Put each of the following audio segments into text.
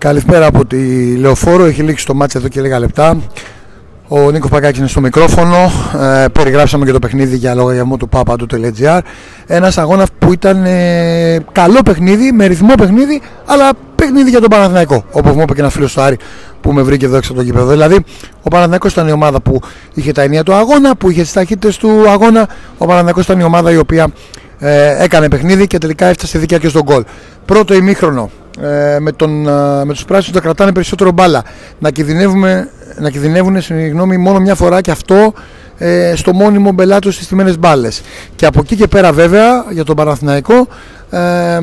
Καλησπέρα από τη Λεωφόρο. Έχει λήξει το μάτς εδώ και λίγα λεπτά. Ο Νίκος Παγκάκη είναι στο μικρόφωνο. Ε, περιγράψαμε και το παιχνίδι για λογαριασμό του papadu.gr. Ένας αγώνας που ήταν ε, καλό παιχνίδι, με ρυθμό παιχνίδι, αλλά παιχνίδι για τον Παναθηναϊκό. Όπως μου είπε και ένα φίλος του Άρη που με βρήκε εδώ έξω από το γήπεδο. Δηλαδή, ο Παναθηναϊκός ήταν η ομάδα που είχε τα ενία του αγώνα, που είχε τις ταχύτητες του αγώνα. Ο Παναθηναϊκός ήταν η ομάδα η οποία ε, έκανε παιχνίδι και τελικά έφτασε δίκαια και στον γκολ. Πρώτο ημίχρονο ε, με, τον, ε, με τους πράσινους να κρατάνε περισσότερο μπάλα. Να, να κινδυνεύουν συγγνώμη, μόνο μια φορά και αυτό ε, στο μόνιμο μπελάτο στις τιμένες μπάλες. Και από εκεί και πέρα βέβαια για τον Παναθηναϊκό ε,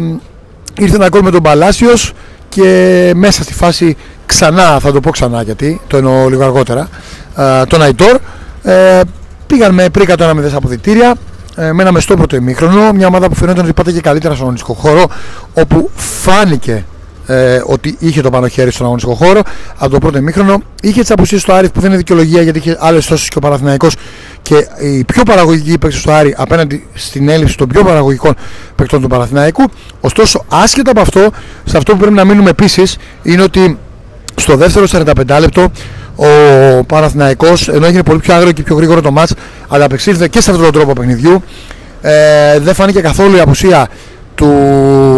ήρθε ένα γκολ με τον Παλάσιος και μέσα στη φάση ξανά θα το πω ξανά γιατί το εννοώ λίγο αργότερα ε, τον Αϊτόρ ε, πήγαν με πρίκα το ένα με αποδητήρια ε, με ένα μεστό πρώτο ημίχρονο. Μια ομάδα που φαινόταν ότι πάτε και καλύτερα στον αγωνιστικό χώρο, όπου φάνηκε ε, ότι είχε το πάνω χέρι στον αγωνιστικό χώρο από το πρώτο ημίχρονο. Είχε τις απουσίες του Άρη που δεν είναι δικαιολογία γιατί είχε άλλες τόσες και ο Παναθηναϊκός και οι πιο παραγωγικοί παίκτε του Άρη απέναντι στην έλλειψη των πιο παραγωγικών παίκτων του Παναθηναϊκού. Ωστόσο, άσχετα από αυτό, σε αυτό που πρέπει να μείνουμε επίσης είναι ότι στο δεύτερο 45 λεπτό ο Παναθηναϊκός ενώ έγινε πολύ πιο άγριο και πιο γρήγορο το μάτς αλλά απεξήλθε και σε αυτόν τον τρόπο παιχνιδιού. Ε, δεν φάνηκε καθόλου η απουσία του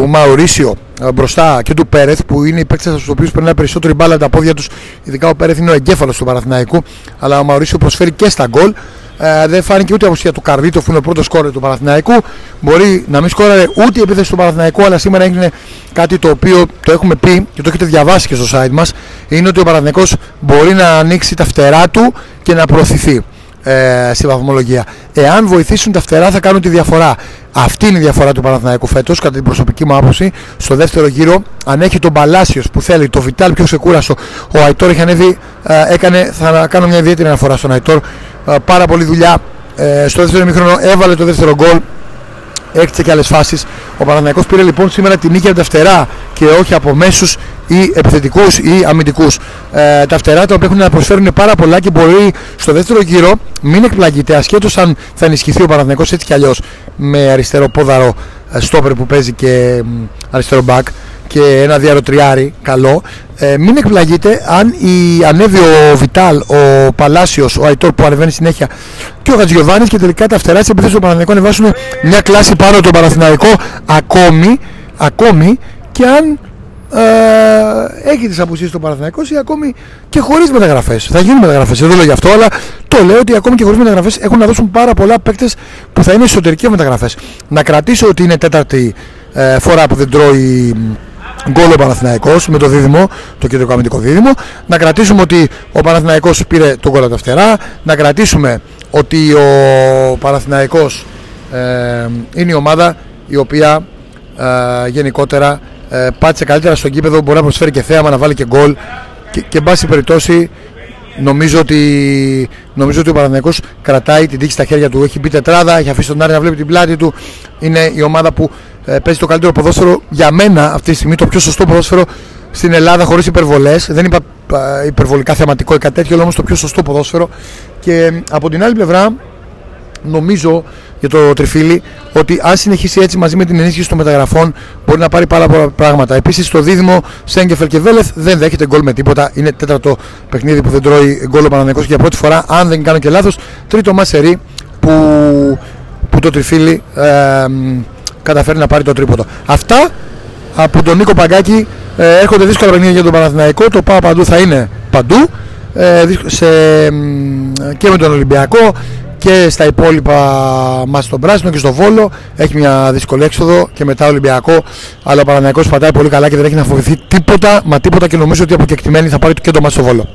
Μαουρίσιο ε, μπροστά και του Πέρεθ που είναι οι παίκτες στους οποίους περνάει περισσότερη μπάλα τα πόδια τους. Ειδικά ο Πέρεθ είναι ο εγκέφαλος του Παναθηναϊκού αλλά ο Μαουρίσιο προσφέρει και στα γκολ ε, δεν φάνηκε ούτε η απουσία του Καρδίτο που είναι ο πρώτος σκόρε του Παναθηναϊκού. Μπορεί να μην σκόραρε ούτε η επίθεση του Παναθηναϊκού, αλλά σήμερα έγινε κάτι το οποίο το έχουμε πει και το έχετε διαβάσει και στο site μας. Είναι ότι ο Παναθηναϊκός μπορεί να ανοίξει τα φτερά του και να προωθηθεί ε, στη βαθμολογία. Εάν βοηθήσουν τα φτερά θα κάνουν τη διαφορά. Αυτή είναι η διαφορά του Παναθηναϊκού φέτος, κατά την προσωπική μου άποψη. Στο δεύτερο γύρο, αν έχει τον Παλάσιος που θέλει, το Βιτάλ πιο ξεκούραστο, ο Αϊτόρ έχει ανέβει, ε, έκανε, θα κάνω μια ιδιαίτερη αναφορά στον Αϊτόρ. Ε, πάρα πολλή δουλειά. Ε, στο δεύτερο ημίχρονο έβαλε το δεύτερο γκολ. Έκτισε και άλλες φάσεις. Ο Παναθηναϊκός πήρε λοιπόν σήμερα την νίκη από τα φτερά και όχι από μέσους ή επιθετικούς ή αμυντικούς. Ε, τα φτερά τα οποία έχουν να προσφέρουν πάρα πολλά και μπορεί στο δεύτερο γύρο μην εκπλαγείτε ασχέτως αν θα ενισχυθεί ο Παναθηναϊκός έτσι κι αλλιώς με αριστερό πόδαρο στόπερ που παίζει και αριστερό μπακ και ένα διαρροτριάρι καλό. Ε, μην εκπλαγείτε αν η, ανέβει ο Βιτάλ, ο Παλάσιος, ο Αϊτόρ που ανεβαίνει συνέχεια και ο Χατζιωβάνη και τελικά τα φτερά της επιθέσει του Παναθηναϊκού ανεβάσουν μια κλάση πάνω από τον Παναθηναϊκό ακόμη, ακόμη και αν ε, έχει τις απουσίες του Παναθηναϊκού ή ακόμη και χωρίς μεταγραφές. Θα γίνουν μεταγραφές, δεν το λέω γι' αυτό, αλλά το λέω ότι ακόμη και χωρίς μεταγραφές έχουν να δώσουν πάρα πολλά παίκτες που θα είναι εσωτερικές μεταγραφές. Να κρατήσω ότι είναι τέταρτη ε, φορά που δεν τρώει γκολ ο Παναθηναϊκός με το δίδυμο, το κεντρικό αμυντικό δίδυμο. Να κρατήσουμε ότι ο Παναθηναϊκός πήρε τον γκολ από τα φτερά. Να κρατήσουμε ότι ο Παναθηναϊκός ε, είναι η ομάδα η οποία ε, γενικότερα ε, πάτησε καλύτερα στο κήπεδο, μπορεί να προσφέρει και θέαμα, να βάλει και γκολ και, και εν πάση περιπτώσει νομίζω ότι, νομίζω ότι ο Παναθηναϊκός κρατάει την τύχη στα χέρια του. Έχει μπει τετράδα, έχει αφήσει τον Άρη να βλέπει την πλάτη του. Είναι η ομάδα που ε, παίζει το καλύτερο ποδόσφαιρο για μένα αυτή τη στιγμή, το πιο σωστό ποδόσφαιρο στην Ελλάδα χωρίς υπερβολές. Δεν είπα υπερβολικά θεματικό ή κάτι τέτοιο, όμως το πιο σωστό ποδόσφαιρο. Και από την άλλη πλευρά νομίζω για το τριφύλι ότι αν συνεχίσει έτσι μαζί με την ενίσχυση των μεταγραφών μπορεί να πάρει πάρα πολλά πράγματα. Επίσης το δίδυμο Σέγκεφελ και Βέλεθ δεν δέχεται γκολ με τίποτα. Είναι τέταρτο παιχνίδι που δεν τρώει γκολ ο Παναναναϊκός και για πρώτη φορά, αν δεν κάνω και λάθος, τρίτο μασερί που, που το τριφύλι ε, καταφέρει να πάρει το τρίποτο. Αυτά από τον Νίκο Παγκάκη ε, έρχονται δύσκολα παιχνίδια για τον Παναθηναϊκό. Το πάω παντού θα είναι παντού. Ε, σε, και με τον Ολυμπιακό και στα υπόλοιπα μας στον Πράσινο και στο Βόλο έχει μια δύσκολη έξοδο και μετά Ολυμπιακό αλλά ο Παναθηναϊκός πατάει πολύ καλά και δεν έχει να φοβηθεί τίποτα μα τίποτα και νομίζω ότι από κεκτημένη θα πάρει και το μας στο Βόλο